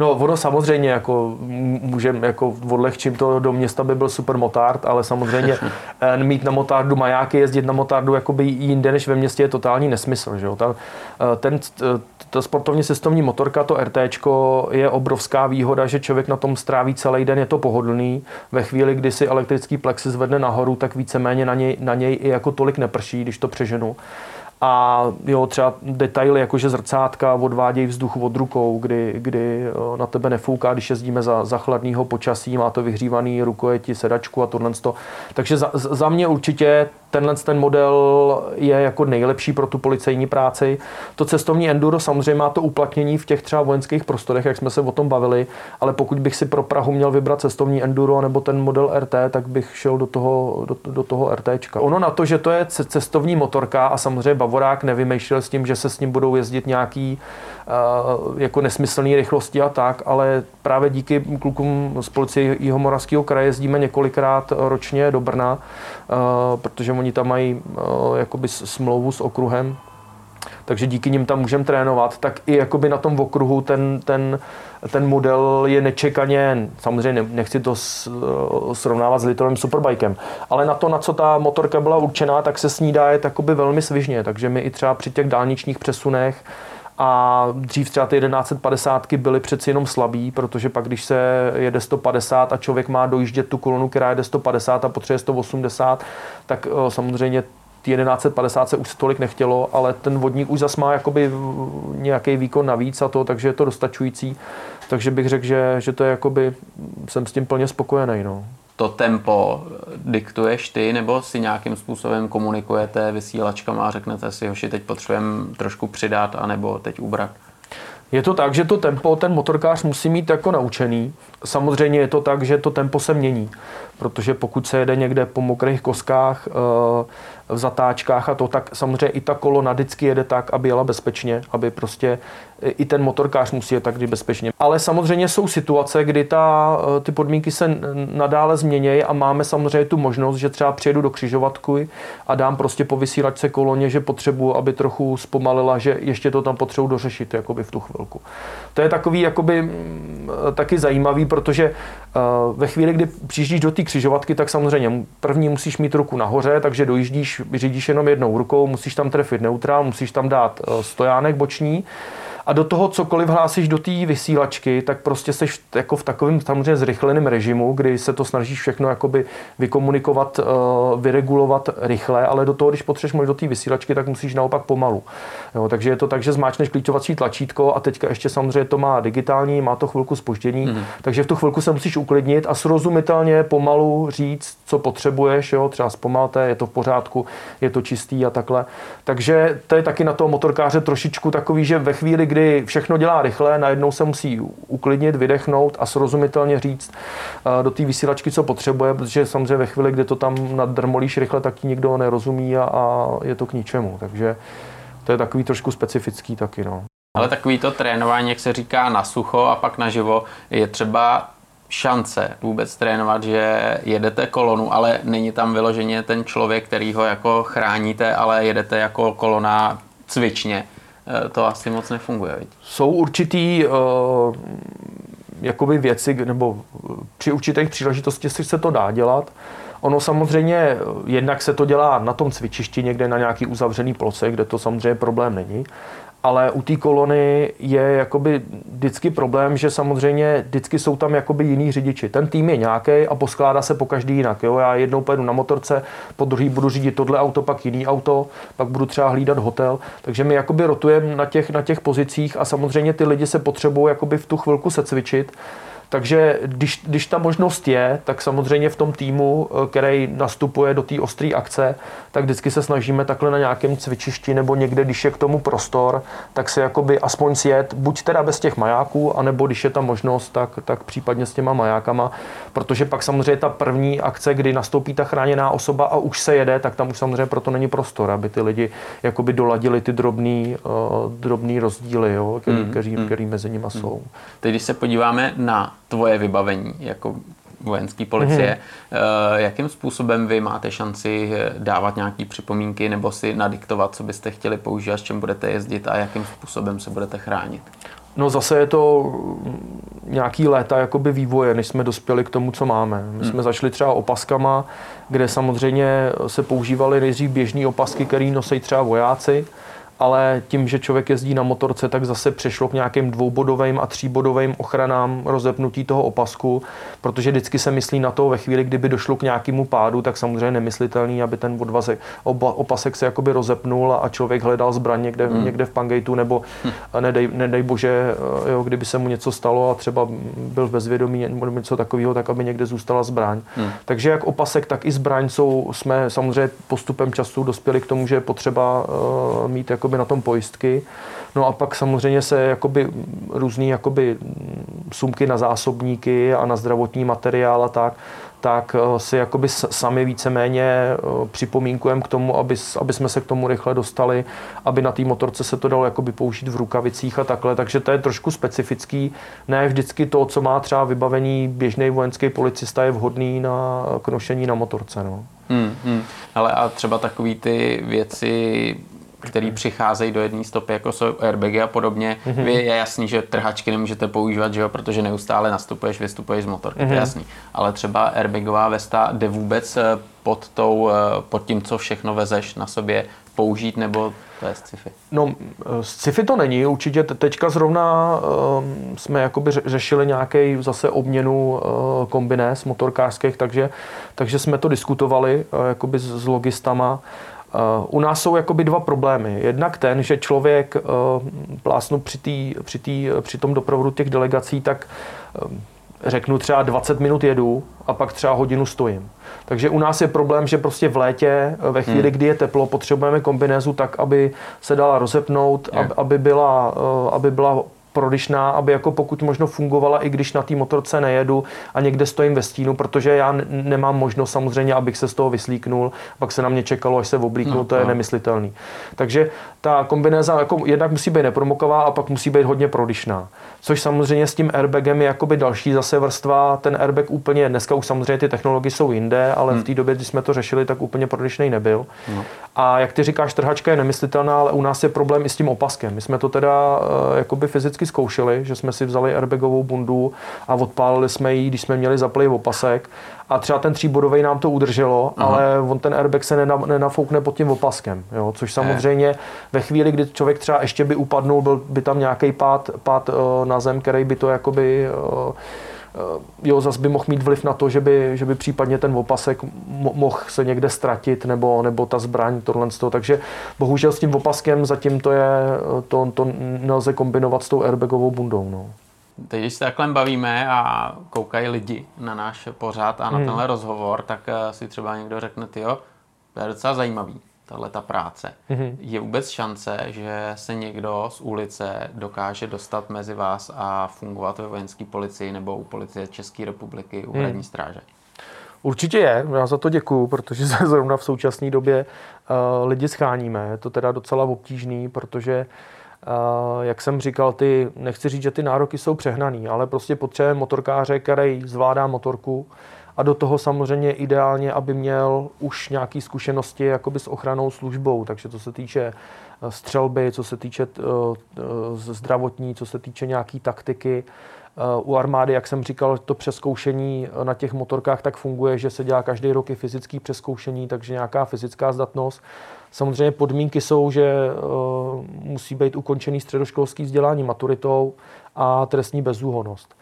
No ono samozřejmě jako můžeme jako odlehčím to do města by byl super motard, ale samozřejmě eh, mít na motardu majáky, jezdit na motardu jakoby jinde než ve městě je totální nesmysl. Že jo? Ta, eh, ten, ta sportovně cestovní motorka, to RT, je obrovská výhoda, že člověk na tom stráví celý den, je to pohodlný. Ve chvíli, kdy si elektrický plexi zvedne nahoru, tak víceméně na něj, na něj i jako tolik neprší, když to přeženu. A jo, třeba detaily, jako že zrcátka odvádějí vzduch od rukou, kdy, kdy na tebe nefouká, když jezdíme za, za chladného počasí, má to vyhřívaný rukojeti, sedačku a tohle. Takže za, za mě určitě tenhle ten model je jako nejlepší pro tu policejní práci. To cestovní enduro samozřejmě má to uplatnění v těch třeba vojenských prostorech, jak jsme se o tom bavili, ale pokud bych si pro Prahu měl vybrat cestovní enduro nebo ten model RT, tak bych šel do toho, do, do toho RTčka. Ono na to, že to je cestovní motorka a samozřejmě Bavorák nevymýšlel s tím, že se s ním budou jezdit nějaký uh, jako nesmyslné rychlosti a tak, ale právě díky klukům z policie Jihomoravského kraje jezdíme několikrát ročně do Brna, uh, protože oni tam mají uh, jakoby smlouvu s okruhem takže díky nim tam můžeme trénovat, tak i jakoby na tom okruhu ten, ten, ten model je nečekaně, samozřejmě nechci to srovnávat s Litovým Superbikem, ale na to, na co ta motorka byla určená, tak se s ní dá jet velmi svižně, takže my i třeba při těch dálničních přesunech a dřív třeba ty 1150 byly přeci jenom slabý, protože pak, když se jede 150 a člověk má dojíždět tu kolonu, která jede 150 a potřebuje 180, tak eh, samozřejmě ty 1150 se už tolik nechtělo, ale ten vodník už zas má jakoby nějaký výkon navíc a to, takže je to dostačující. Takže bych řekl, že, že to je jakoby, jsem s tím plně spokojený. No to tempo diktuješ ty, nebo si nějakým způsobem komunikujete vysílačkama a řeknete si, hoši, teď potřebujeme trošku přidat, anebo teď ubrat? Je to tak, že to tempo ten motorkář musí mít jako naučený. Samozřejmě je to tak, že to tempo se mění, protože pokud se jede někde po mokrých koskách, eh, v zatáčkách a to, tak samozřejmě i ta kolona vždycky jede tak, aby jela bezpečně, aby prostě i ten motorkář musí jet tak bezpečně. Ale samozřejmě jsou situace, kdy ta, ty podmínky se nadále změnějí a máme samozřejmě tu možnost, že třeba přijedu do křižovatky a dám prostě po vysílačce koloně, že potřebuji, aby trochu zpomalila, že ještě to tam potřebuji dořešit jakoby v tu chvilku. To je takový jakoby mm, taky zajímavý, protože eh, ve chvíli, kdy přijíždíš do té křižovatky, tak samozřejmě první musíš mít ruku nahoře, takže dojíždíš, řídíš jenom jednou rukou, musíš tam trefit neutrál, musíš tam dát eh, stojánek boční a do toho cokoliv hlásíš do té vysílačky, tak prostě seš jako v takovém samozřejmě zrychleném režimu, kdy se to snažíš všechno jakoby vykomunikovat, eh, vyregulovat rychle, ale do toho, když potřebuješ do té vysílačky, tak musíš naopak pomalu. Jo, takže je to tak, že zmáčneš klíčovací tlačítko a teďka ještě samozřejmě to má digitální, má to chvilku spoždění, mm. takže v tu chvilku se musíš uklidnit a srozumitelně pomalu říct, co potřebuješ, jo, třeba zpomalte, je to v pořádku, je to čistý a takhle. Takže to je taky na toho motorkáře trošičku takový, že ve chvíli, kdy všechno dělá rychle, najednou se musí uklidnit, vydechnout a srozumitelně říct eh, do té vysílačky, co potřebuje, protože samozřejmě ve chvíli, kdy to tam nadrmolíš rychle, tak ti nikdo nerozumí a, a je to k ničemu. Takže to je takový trošku specifický taky. No. Ale takový to trénování, jak se říká na sucho a pak naživo, je třeba šance vůbec trénovat, že jedete kolonu, ale není tam vyloženě ten člověk, který ho jako chráníte, ale jedete jako kolona cvičně. Eh, to asi moc nefunguje. Viď? Jsou určitý uh, jakoby věci, nebo při určitých příležitostech se to dá dělat. Ono samozřejmě, jednak se to dělá na tom cvičišti někde na nějaký uzavřený ploce, kde to samozřejmě problém není ale u té kolony je jakoby vždycky problém, že samozřejmě vždycky jsou tam jakoby jiný řidiči. Ten tým je nějaký a poskládá se po každý jinak. Jo? Já jednou pojedu na motorce, po druhý budu řídit tohle auto, pak jiný auto, pak budu třeba hlídat hotel. Takže my jakoby rotujeme na těch, na těch pozicích a samozřejmě ty lidi se potřebují jakoby v tu chvilku se cvičit. Takže když, když ta možnost je, tak samozřejmě v tom týmu, eh, který nastupuje do té ostré akce, tak vždycky se snažíme takhle na nějakém cvičišti nebo někde, když je k tomu prostor, tak se jakoby aspoň sjet, buď teda bez těch majáků, anebo když je ta možnost, tak, tak případně s těma majákama, protože pak samozřejmě ta první akce, kdy nastoupí ta chráněná osoba a už se jede, tak tam už samozřejmě proto není prostor, aby ty lidi jakoby doladili ty drobný, uh, drobný rozdíly, jo, který, mm, který, mm. který mezi nimi mm. jsou. Teď, když se podíváme na tvoje vybavení jako vojenské policie. Mm-hmm. Jakým způsobem vy máte šanci eh, dávat nějaké připomínky nebo si nadiktovat, co byste chtěli používat, s čím budete jezdit a jakým způsobem se budete chránit? No zase je to nějaký léta jakoby vývoje, než jsme dospěli k tomu, co máme. My hmm. jsme začali třeba opaskama, kde samozřejmě se používaly nejdřív běžné opasky, které nosí třeba vojáci ale tím, že člověk jezdí na motorce, tak zase přešlo k nějakým dvoubodovým a tříbodovým ochranám rozepnutí toho opasku, protože vždycky se myslí na to ve chvíli, kdyby došlo k nějakému pádu, tak samozřejmě nemyslitelný, aby ten odvazek, oba, opasek se jakoby rozepnul a člověk hledal zbraň někde, hmm. někde v pangejtu, nebo hmm. nedej, nedej bože, eh, jo, kdyby se mu něco stalo a třeba byl v bezvědomí nebo něco takového, tak aby někde zůstala zbraň. Hmm. Takže jak opasek, tak i zbraň jsou, jsme samozřejmě postupem času dospěli k tomu, že je potřeba uh, mít jakoby jakoby na tom pojistky. No a pak samozřejmě se jakoby různý jakoby sumky na zásobníky a na zdravotní materiál a tak, tak eh, si jakoby sami víceméně eh, připomínkujeme k tomu, aby, aby jsme se k tomu rychle dostali, aby na té motorce se to dalo jakoby použít v rukavicích a takhle. Takže to je trošku specifický. Ne vždycky to, co má třeba vybavení běžný vojenský policista, je vhodný na k nošení na motorce. No. Hmm, hmm. Ale a třeba takový ty věci, který přicházejí do jedné stopy, jako jsou airbagy a podobně. Mm-hmm. Je jasný, že trhačky nemůžete používat, že jo, protože neustále nastupuješ, vystupuješ z motorky, mm-hmm. to je mhm. jasný. Ale třeba airbagová vesta jde vůbec eh, pod, tou, eh, pod tím, co všechno vezeš na sobě použít, nebo to je sci-fi? No, sci-fi to není, určitě teďka zrovna uh, jsme jakoby řešili nějaký zase obměnu uh, kombinéz motorkářských, takže, takže jsme to diskutovali uh, jakoby s, s logistama. Uh, u nás jsou jakoby dva problémy. Jednak ten, že člověk uh, plásnu při, tý, při, tý, při tom doprovodu těch delegací, tak uh, řeknu třeba 20 minut jedu a pak třeba hodinu stojím. Takže u nás je problém, že prostě v létě, ve chvíli, hmm. kdy je teplo, potřebujeme kombinézu tak, aby se dala rozepnout, yeah. aby, byla, aby byla prodyšná, aby jako pokud možno fungovala, i když na té motorce nejedu a někde stojím ve stínu, protože já nemám možnost samozřejmě, abych se z toho vyslíknul, pak se na mě čekalo, až se oblíknu, no, to je no. nemyslitelný. Takže ta kombinéza jako jednak musí být nepromoková a pak musí být hodně prodyšná. Což samozřejmě s tím airbagem je jakoby další zase vrstva. Ten airbag úplně, dneska už samozřejmě ty technologie jsou jinde, ale hmm. v té době, kdy jsme to řešili, tak úplně prodyšný nebyl. No. A jak ty říkáš, trhačka je nemyslitelná, ale u nás je problém i s tím opaskem. My jsme to teda uh, jakoby fyzicky zkoušeli, že jsme si vzali airbagovou bundu a odpálili jsme ji, když jsme měli zaplý opasek a třeba ten tříbodový nám to udrželo, Aha. ale on ten airbag se nenafoukne pod tím opaskem, jo? což samozřejmě ve chvíli, kdy člověk třeba ještě by upadnul, byl by tam nějaký pád, pád uh, na zem, který by to jakoby uh, jo, zase by mohl mít vliv na to, že by, že by případně ten opasek mohl se někde ztratit, nebo, nebo ta zbraň, tohle z toho. Takže bohužel s tím opaskem zatím to je, to, to nelze kombinovat s tou airbagovou bundou. No. Teď, když se takhle bavíme a koukají lidi na náš pořád a na hmm. tenhle rozhovor, tak eh, si třeba někdo řekne, jo, to je docela zajímavý, tahle ta práce. Hmm. Je vůbec šance, že se někdo z ulice dokáže dostat mezi vás a fungovat ve vojenské policii nebo u policie České republiky, u hmm. hradní stráže? Určitě je, já za to děkuju, protože se zrovna v současné době uh, lidi scháníme. Je to teda docela obtížný, protože uh, jak jsem říkal, ty, nechci říct, že ty nároky jsou přehnaný, ale prostě potřebujeme motorkáře, který zvládá motorku a do toho samozřejmě ideálně, aby měl už nějaké zkušenosti jakoby s ochranou službou, takže co se týče eh, střelby, co se týče eh, eh, zdravotní, co se týče nějaké taktiky. U armády, jak jsem říkal, to přeskoušení na těch motorkách tak funguje, že se dělá každý rok i fyzické přeskoušení, takže nějaká fyzická zdatnost. Samozřejmě podmínky jsou, že uh, musí být ukončený středoškolský vzdělání maturitou a trestní bezúhonost.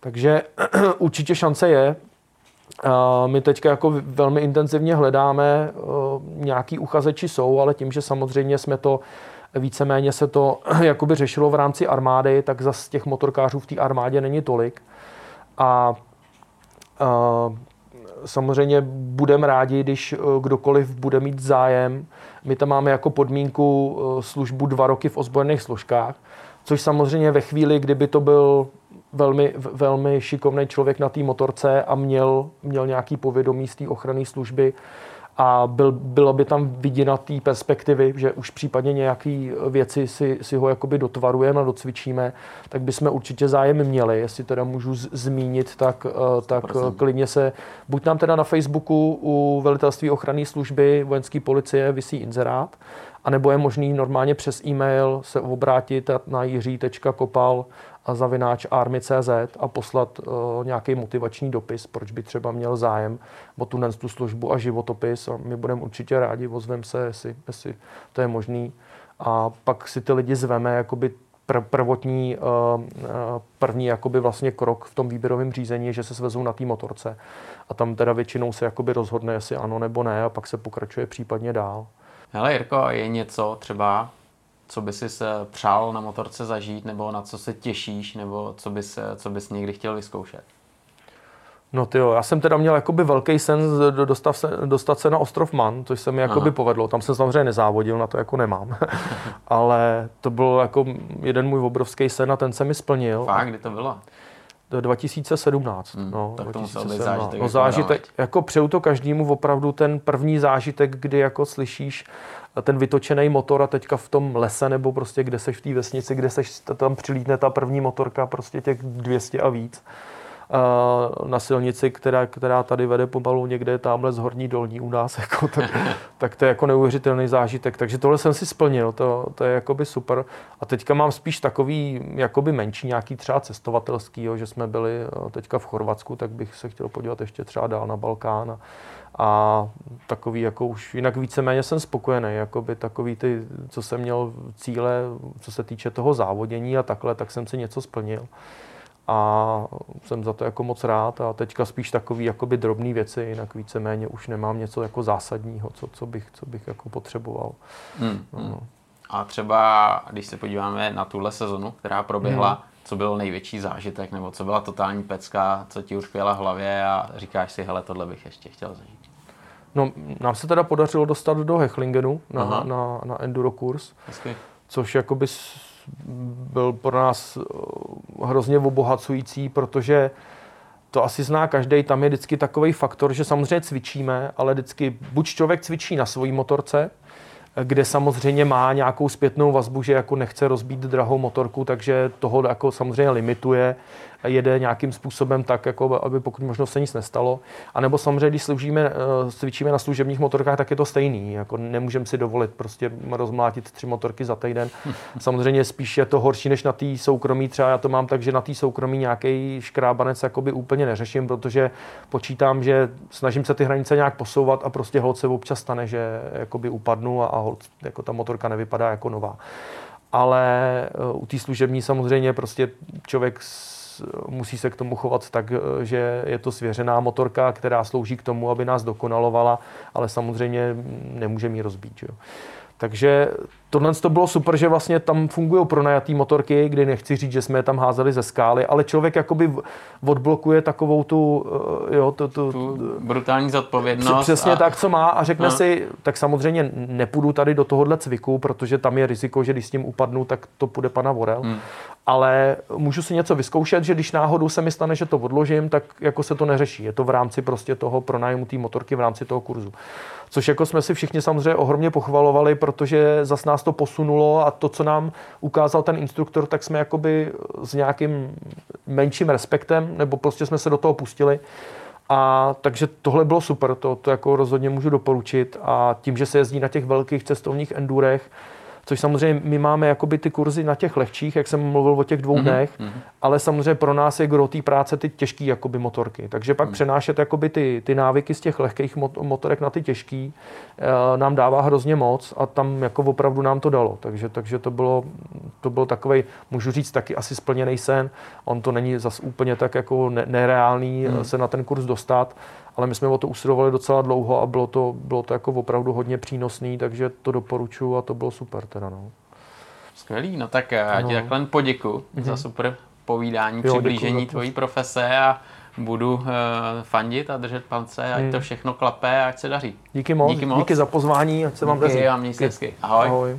Takže určitě šance je. My teďka jako velmi intenzivně hledáme, uh, nějaký uchazeči jsou, ale tím, že samozřejmě jsme to víceméně se to jakoby řešilo v rámci armády, tak zase těch motorkářů v té armádě není tolik. A samozřejmě budeme rádi, když kdokoliv bude mít zájem. My tam máme jako podmínku eh, službu dva roky v ozbrojených složkách, což samozřejmě ve chvíli, kdyby to byl velmi, velmi šikovný člověk na té motorce a měl, měl nějaký povědomí z té ochranné služby, a byl, byla by tam viděna té perspektivy, že už případně nějaké věci si, si ho jakoby dotvarujeme a docvičíme, tak bychom určitě zájem měli. Jestli teda můžu z, zmínit, tak, eh, tak eh, klidně se, buď nám teda na Facebooku u velitelství ochranné služby vojenské policie vysí inzerát, anebo je možný normálně přes e-mail se obrátit na jiří.kopal zavináč army.cz a poslat uh, nějaký motivační dopis, proč by třeba měl zájem o tu, tu službu a životopis a my budeme určitě rádi, ozveme se, jestli, jestli to je možný. A pak si ty lidi zveme, jakoby pr- prvotní, uh, první jakoby vlastně krok v tom výběrovém řízení že se svezou na té motorce. A tam teda většinou se jakoby rozhodne, jestli ano nebo ne a pak se pokračuje případně dál. Hele Jirko, je něco třeba, co by si se přál na motorce zažít, nebo na co se těšíš, nebo co bys, co bys někdy chtěl vyzkoušet? No ty jo, já jsem teda měl jakoby velký sen dostat se, dostat se na ostrov Man, což se mi jakoby Aha. povedlo. Tam jsem samozřejmě nezávodil, na to jako nemám. Ale to byl jako jeden můj obrovský sen a ten se mi splnil. Fakt, kdy to bylo? 2017. Hmm, no, tak 2017. to zážitek. No, jako zážitek, jako přeju to každému opravdu ten první zážitek, kdy jako slyšíš ten vytočený motor a teďka v tom lese nebo prostě kde seš v té vesnici, kde seš, tam přilítne ta první motorka, prostě těch 200 a víc. na silnici, která, která tady vede pomalu někde tamhle z horní dolní u nás, jako, tak, tak to je jako neuvěřitelný zážitek. Takže tohle jsem si splnil, to, to je jakoby super. A teďka mám spíš takový jakoby menší, nějaký třeba cestovatelský, jo, že jsme byli eh, teďka v Chorvatsku, tak bych se chtěl podívat ještě třeba dál na Balkán. A, a takový jako už jinak víceméně jsem spokojený, jakoby takový ty, co jsem měl cíle, co se týče toho závodění a takhle, tak jsem si něco splnil a jsem za to jako moc rád a teďka spíš takový jakoby drobný věci, jinak víceméně už nemám něco jako zásadního, co, co, bych, co bych jako potřeboval. Hmm, no. hmm. A třeba, když se podíváme na tuhle sezonu, která proběhla, hmm. co byl největší zážitek, nebo co byla totální pecka, co ti už v hlavě a říkáš si, hele, tohle bych ještě chtěl zažít. No, nám se teda podařilo dostat do Hechlingenu na, na, na, na enduro kurz, Hezky. což jakoby byl pro nás eh, hrozně obohacující, protože to asi zná každý, tam je vždycky takový faktor, že samozřejmě cvičíme, ale vždycky buď člověk cvičí na svojí motorce, kde samozřejmě má nějakou zpětnou vazbu, že jako nechce rozbít drahou motorku, takže toho jako samozřejmě limituje jede nějakým způsobem tak, jako aby pokud možno se nic nestalo. A nebo samozřejmě, když sloužíme, eh, cvičíme na služebních motorkách, tak je to stejný. Jako nemůžeme si dovolit prostě rozmlátit tři motorky za týden. Samozřejmě spíš je to horší než na té soukromí. Třeba já to mám tak, že na té soukromí nějaký škrábanec jakoby úplně neřeším, protože počítám, že snažím se ty hranice nějak posouvat a prostě hod se občas stane, že jakoby upadnu a, a hod, jako ta motorka nevypadá jako nová ale eh, u té služební samozřejmě prostě člověk musí se k tomu chovat tak, eh, že je to svěřená motorka, která slouží k tomu, aby nás dokonalovala, ale samozřejmě nemůže mi rozbít. Jo. Takže tohle to bylo super, že vlastně tam fungují pronajatý motorky, kdy nechci říct, že jsme je tam házeli ze skály, ale člověk jakoby odblokuje takovou tu, eh, jo, tu, tu, tu brutální zodpovědnost. Přesně a... tak, co má a řekne a... si, tak samozřejmě nepůjdu tady do tohohle cviku, protože tam je riziko, že když s tím upadnu, tak to půjde pana Vorel. Hmm ale můžu si něco vyzkoušet, že když náhodou se mi stane, že to odložím, tak jako se to neřeší. Je to v rámci prostě toho pronájmu té motorky v rámci toho kurzu. Což jako jsme si všichni samozřejmě ohromně pochvalovali, protože zas nás to posunulo a to, co nám ukázal ten instruktor, tak jsme jakoby s nějakým menším respektem, nebo prostě jsme se do toho pustili. A takže tohle bylo super, to, to jako rozhodně můžu doporučit. A tím, že se jezdí na těch velkých cestovních endurech, což samozřejmě my máme jakoby ty kurzy na těch lehčích, jak jsem mluvil o těch dvou mm-hmm. dnech, mm-hmm. ale samozřejmě pro nás je gro té práce ty těžké jakoby motorky. Takže pak mm. přenášet jakoby ty, ty návyky z těch lehkých motorek na ty těžké e, nám dává hrozně moc a tam jako opravdu nám to dalo. Takže, takže to bylo, to byl takový, můžu říct, taky asi splněný sen. On to není zas úplně tak jako nereálný mm. se na ten kurz dostat, ale my jsme o to usilovali docela dlouho a bylo to, bylo to jako opravdu hodně přínosný, takže to doporučuji a to bylo super teda, no. Skvělý, no tak já ti takhle poděku mm-hmm. za super povídání, jo, přiblížení tvojí profese a budu uh, fandit a držet palce, ať mm. to všechno klape a ať se daří. Díky moc, díky, moc. díky za pozvání, ať se vám daří. Díky a měj se hezky. Ahoj. Ahoj.